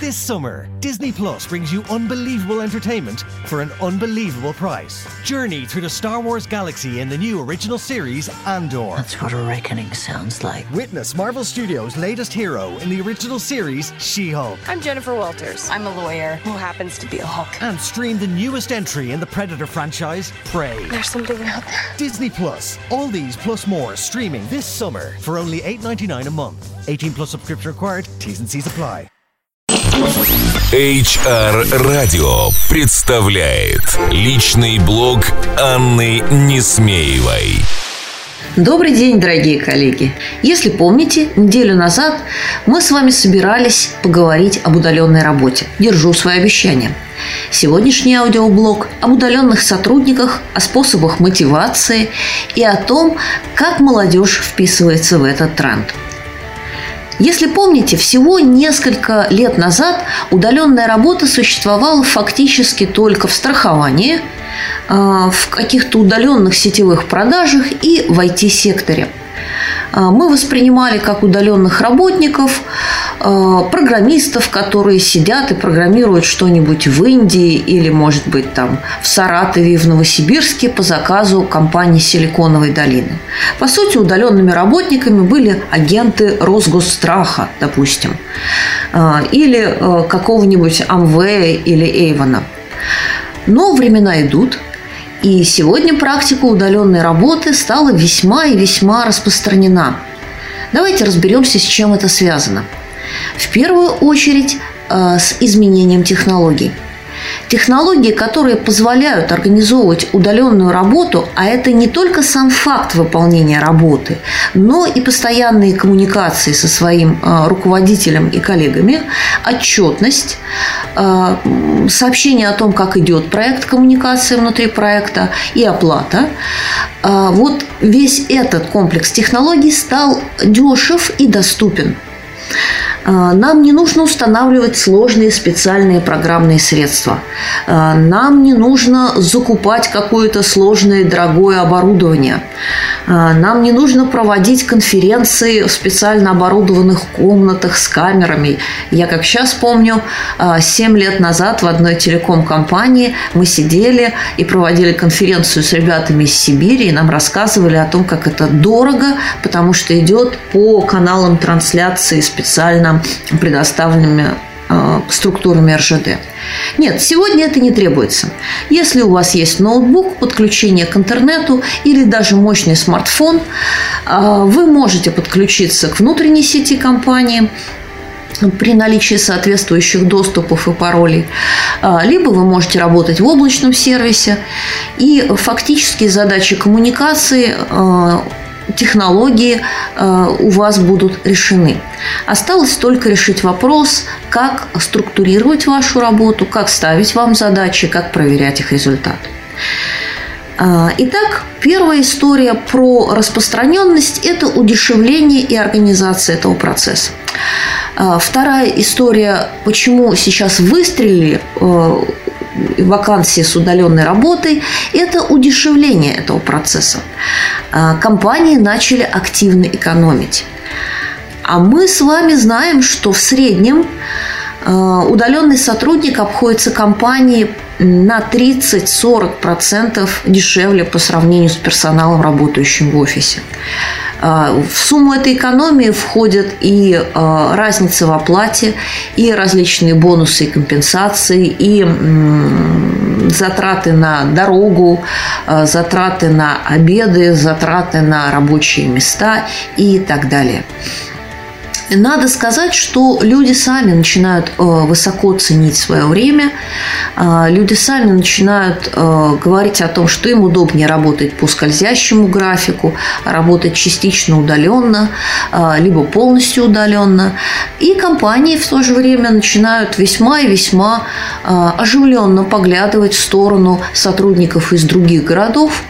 This summer, Disney Plus brings you unbelievable entertainment for an unbelievable price. Journey through the Star Wars galaxy in the new original series Andor. That's what a reckoning sounds like. Witness Marvel Studios' latest hero in the original series She Hulk. I'm Jennifer Walters. I'm a lawyer who happens to be a Hulk. And stream the newest entry in the Predator franchise, Prey. There's something out there. Disney Plus. All these plus more streaming this summer for only $8.99 a month. 18 plus subscription required. T's and C's apply. HR Radio представляет личный блог Анны Несмеевой. Добрый день, дорогие коллеги! Если помните, неделю назад мы с вами собирались поговорить об удаленной работе. Держу свои обещания. Сегодняшний аудиоблог об удаленных сотрудниках, о способах мотивации и о том, как молодежь вписывается в этот тренд – если помните, всего несколько лет назад удаленная работа существовала фактически только в страховании, а, в каких-то удаленных сетевых продажах и в IT-секторе – мы воспринимали как удаленных работников, а, программистов, которые сидят и программируют что-нибудь в Индии или, может быть, там в Саратове и в Новосибирске по заказу компании Силиконовой долины. По сути, удаленными работниками были агенты Росгосстраха, допустим, а, или какого-нибудь Амвея или Эйвона. Но времена идут – и сегодня практика удаленной работы стала весьма и весьма распространена. Давайте разберемся, с чем это связано. В первую очередь э, с изменением технологий – Технологии, которые позволяют организовывать удаленную работу, а это не только сам факт выполнения работы, но и постоянные коммуникации со своим а, руководителем и коллегами, отчетность, а, сообщение о том, как идет проект коммуникации внутри проекта и оплата. А, вот весь этот комплекс технологий стал дешев и доступен. А, нам не нужно устанавливать сложные специальные программные средства. А, нам не нужно закупать какое-то сложное дорогое оборудование. А, нам не нужно проводить конференции в специально оборудованных комнатах с камерами. Я, как сейчас помню, 7 лет назад в одной телеком-компании мы сидели и проводили конференцию с ребятами из Сибири, и нам рассказывали о том, как это дорого, потому что идет по каналам трансляции специально предоставленными э, структурами РЖД. Нет, сегодня это не требуется. Если у вас есть ноутбук, подключение к интернету или даже мощный смартфон, э, вы можете подключиться к внутренней сети компании, при наличии соответствующих доступов и паролей, э, либо вы можете работать в облачном сервисе, и фактически задачи коммуникации технологии э, у вас будут решены. Осталось только решить вопрос, как структурировать вашу работу, как ставить вам задачи, как проверять их результат. Э, итак, первая история про распространенность – это удешевление и организация этого процесса. Э, вторая история, почему сейчас выстрелили вакансии с удаленной работой – это удешевление этого процесса. А, компании начали активно экономить. А мы с вами знаем, что в среднем а, удаленный сотрудник обходится компании на 30-40% дешевле по сравнению с персоналом, работающим в офисе. А, в сумму этой экономии входят и разница в оплате, и различные бонусы и компенсации, и затраты на дорогу, а, затраты на обеды, затраты на рабочие места и так далее. Надо сказать, что люди сами начинают э, высоко ценить свое время, э, люди сами начинают э, говорить о том, что им удобнее работать по скользящему графику, работать частично удаленно, либо полностью удаленно. И компании в то же время начинают весьма и весьма оживленно поглядывать в сторону сотрудников из других городов,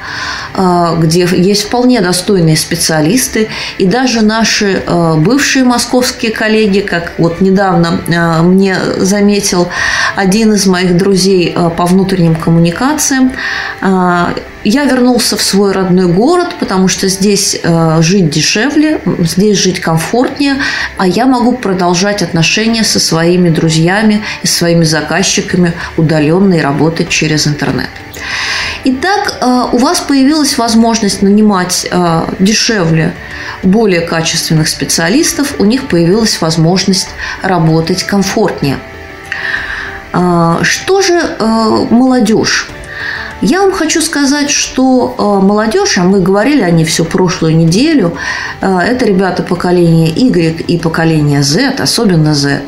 где есть вполне достойные специалисты, и даже наши бывшие московские коллеги, как вот недавно мне заметил один из моих друзей по внутренним коммуникациям, я вернулся в свой родной город, потому что здесь жить дешевле, здесь жить комфортнее, а я могу продолжать отношения со своими друзьями и своими заказчиками удаленно и работать через интернет. Итак, э, у вас появилась возможность нанимать э, дешевле более качественных специалистов, у них появилась возможность работать комфортнее. Э, что же молодежь? Я вам хочу сказать, что э, молодежь, а мы говорили о ней всю прошлую неделю, э, это ребята поколения Y и поколения Z, особенно Z,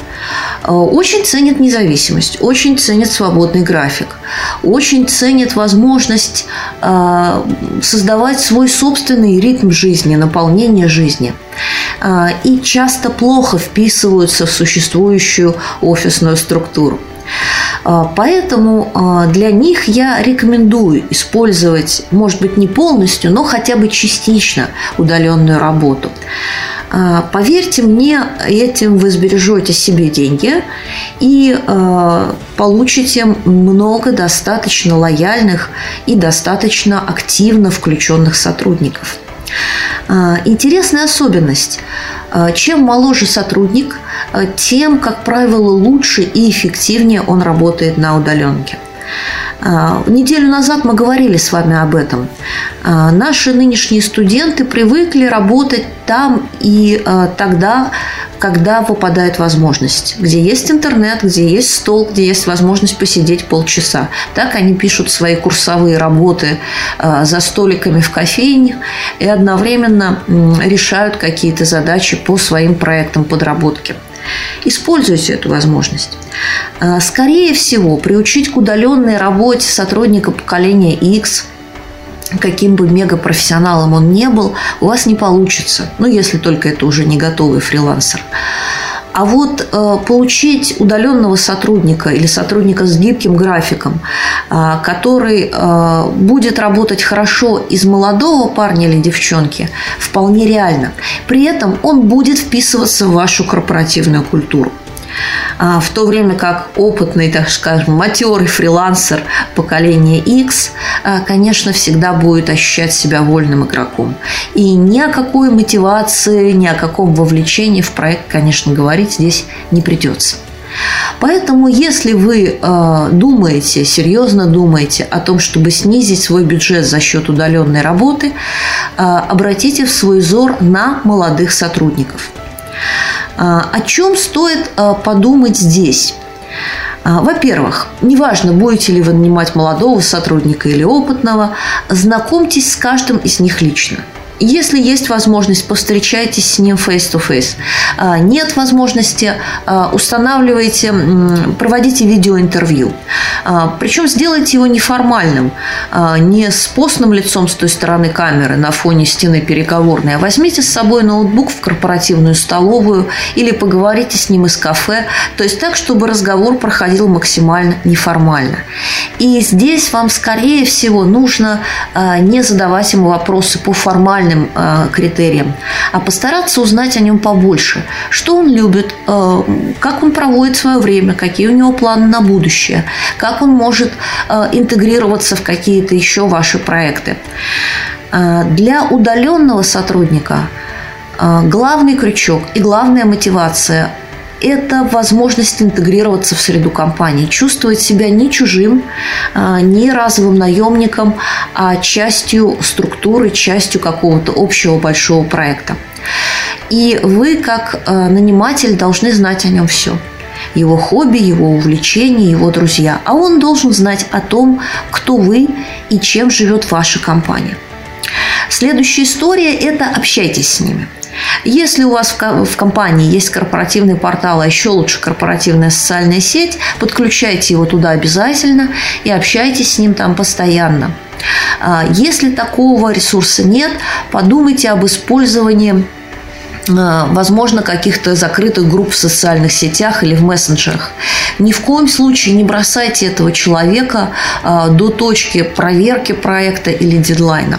э, очень ценят независимость, очень ценят свободный график, очень ценят возможность создавать свой собственный ритм жизни, наполнение жизни и часто плохо вписываются в существующую офисную структуру. А, поэтому а, для них я рекомендую использовать, может быть, не полностью, но хотя бы частично удаленную работу. А, поверьте мне, этим вы сбережете себе деньги и получите много достаточно лояльных и достаточно активно включенных сотрудников. Интересная особенность. Чем моложе сотрудник, тем, как правило, лучше и эффективнее он работает на удаленке. Неделю назад мы говорили с вами об этом. Наши нынешние студенты привыкли работать там и тогда, когда выпадает возможность. Где есть интернет, где есть стол, где есть возможность посидеть полчаса. Так они пишут свои курсовые работы за столиками в кофейне и одновременно решают какие-то задачи по своим проектам подработки. Используйте эту возможность. А, скорее всего, приучить к удаленной работе сотрудника поколения X каким бы мегапрофессионалом он не был, у вас не получится. Ну, если только это уже не готовый фрилансер. А вот э, получить удаленного сотрудника или сотрудника с гибким графиком, э, который э, будет работать хорошо из молодого парня или девчонки, вполне реально. При этом он будет вписываться в вашу корпоративную культуру. А, в то время как опытный, так скажем, матерый фрилансер поколения X, а, конечно, всегда будет ощущать себя вольным игроком. И ни о какой мотивации, ни о каком вовлечении в проект, конечно, говорить здесь не придется. Поэтому, если вы э, думаете, серьезно думаете о том, чтобы снизить свой бюджет за счет удаленной работы, э, обратите в свой взор на молодых сотрудников. А, о чем стоит а, подумать здесь? А, во-первых, неважно, будете ли вы нанимать молодого сотрудника или опытного, знакомьтесь с каждым из них лично – если есть возможность, повстречайтесь с ним face-to-face. А, нет возможности, а, устанавливайте, проводите видеоинтервью. А, Причем сделайте его неформальным, не с постным лицом с той стороны камеры на фоне стены переговорной, а возьмите с собой ноутбук в корпоративную столовую или поговорите с ним из кафе, то есть так, чтобы разговор проходил максимально неформально. И здесь вам, скорее всего, нужно не задавать ему вопросы по формальным формальным э, критериям, а постараться узнать о нем побольше. Что он любит, э, как он проводит свое время, какие у него планы на будущее, как он может э, интегрироваться в какие-то еще ваши проекты. Э, для удаленного сотрудника э, главный крючок и главная мотивация это возможность интегрироваться в среду компании, чувствовать себя не чужим, а, не разовым наемником, а частью структуры, частью какого-то общего большого проекта. И вы, как а, наниматель, должны знать о нем все его хобби, его увлечения, его друзья. А он должен знать о том, кто вы и чем живет ваша компания. Следующая история – это общайтесь с ними – если у вас в компании есть корпоративный портал, а еще лучше корпоративная социальная сеть, подключайте его туда обязательно и общайтесь с ним там постоянно. А, если такого ресурса нет, подумайте об использовании а, возможно, каких-то закрытых групп в социальных сетях или в мессенджерах. Ни в коем случае не бросайте этого человека а, до точки проверки проекта или дедлайна.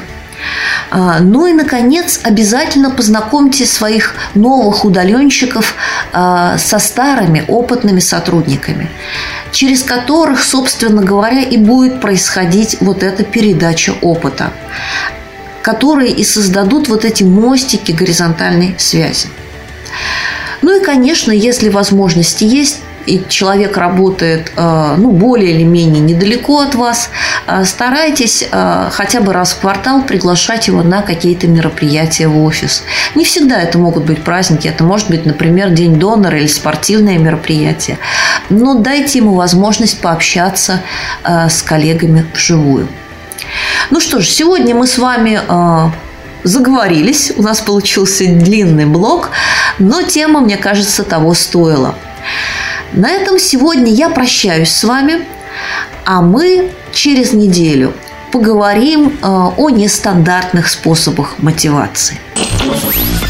А, ну и, наконец, обязательно познакомьте своих новых удаленщиков а, со старыми опытными сотрудниками, через которых, собственно говоря, и будет происходить вот эта передача опыта, которые и создадут вот эти мостики горизонтальной связи. Ну и, конечно, если возможности есть, и человек работает э, ну, более или менее недалеко от вас, э, старайтесь э, хотя бы раз в квартал приглашать его на какие-то мероприятия в офис. Не всегда это могут быть праздники, это может быть, например, День донора или спортивное мероприятие. Но дайте ему возможность пообщаться с коллегами вживую. Ну что ж, сегодня мы с вами заговорились, у нас получился длинный блок, но тема, мне кажется, того стоила. На этом сегодня я прощаюсь с вами, а мы через неделю поговорим э, о нестандартных способах мотивации.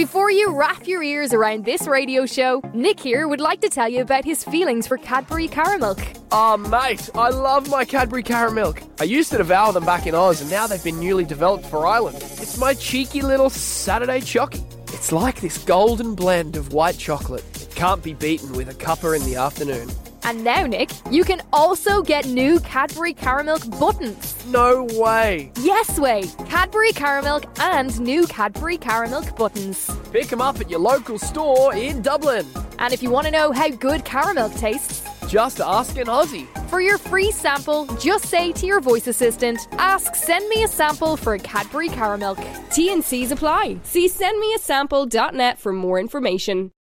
Before you wrap your ears around this radio show, Nick here would like to tell you about his feelings for Cadbury Caramilk. Oh, ah, mate, I love my Cadbury Caramilk. I used to devour them back in Oz, and now they've been newly developed for Ireland. It's my cheeky little Saturday chocky. It's like this golden blend of white chocolate. It can't be beaten with a cuppa in the afternoon. And now, Nick, you can also get new Cadbury Caramilk buttons. No way. Yes way. Cadbury Caramilk and new Cadbury Caramilk buttons. Pick them up at your local store in Dublin. And if you want to know how good caramilk tastes, just ask an Aussie. For your free sample, just say to your voice assistant, ask send me a sample for a Cadbury Caramilk. T and C's apply. See sendmeasample.net for more information.